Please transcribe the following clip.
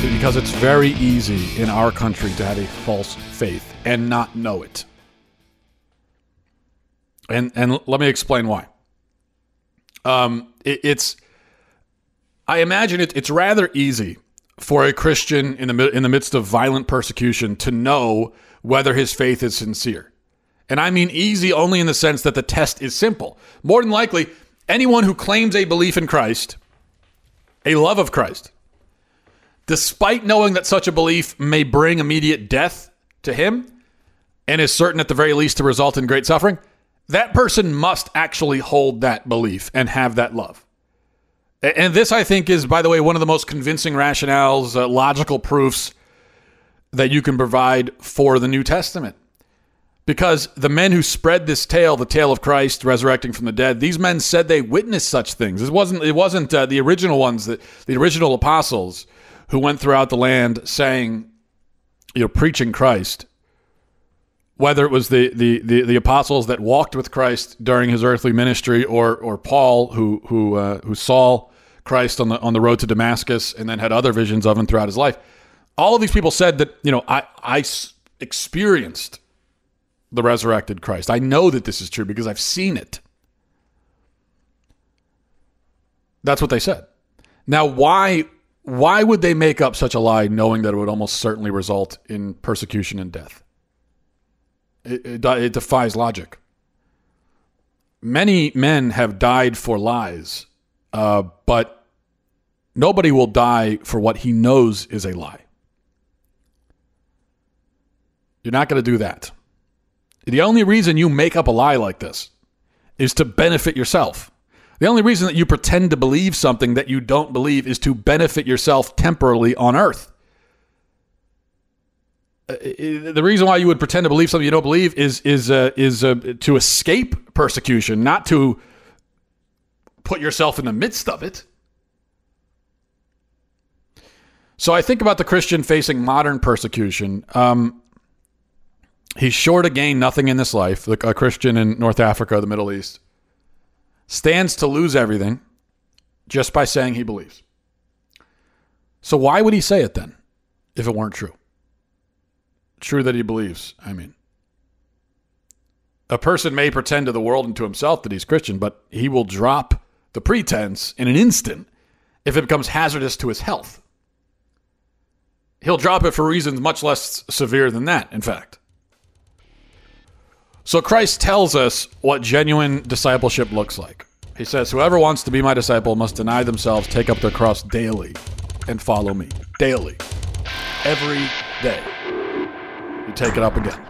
because it's very easy in our country to have a false faith and not know it. And and let me explain why. Um, it, it's I imagine it, it's rather easy for a Christian in the in the midst of violent persecution to know whether his faith is sincere. And I mean easy only in the sense that the test is simple. More than likely, anyone who claims a belief in Christ, a love of Christ, despite knowing that such a belief may bring immediate death to him and is certain at the very least to result in great suffering, that person must actually hold that belief and have that love. And this, I think, is, by the way, one of the most convincing rationales, uh, logical proofs that you can provide for the New Testament. Because the men who spread this tale, the tale of Christ resurrecting from the dead, these men said they witnessed such things. It wasn't, it wasn't uh, the original ones, that, the original apostles who went throughout the land saying, you know, preaching Christ whether it was the, the, the, the, apostles that walked with Christ during his earthly ministry, or or Paul who who uh, who saw Christ on the on the road to Damascus and then had other visions of him throughout his life. All of these people said that you know I I experienced the resurrected Christ. I know that this is true because I've seen it. That's what they said. Now, why why would they make up such a lie knowing that it would almost certainly result in persecution and death? It, it, it defies logic. Many men have died for lies, uh, but nobody will die for what he knows is a lie. You're not going to do that. The only reason you make up a lie like this is to benefit yourself. The only reason that you pretend to believe something that you don't believe is to benefit yourself temporarily on earth. Uh, the reason why you would pretend to believe something you don't believe is is uh, is uh, to escape persecution, not to put yourself in the midst of it. So I think about the Christian facing modern persecution. Um, he's sure to gain nothing in this life. A Christian in North Africa, the Middle East, stands to lose everything just by saying he believes. So why would he say it then, if it weren't true? true that he believes. I mean, a person may pretend to the world and to himself that he's Christian, but he will drop the pretense in an instant if it becomes hazardous to his health. He'll drop it for reasons much less severe than that, in fact. So Christ tells us what genuine discipleship looks like. He says, Whoever wants to be my disciple must deny themselves, take up their cross daily, and follow me. Daily. Every day You take it up again.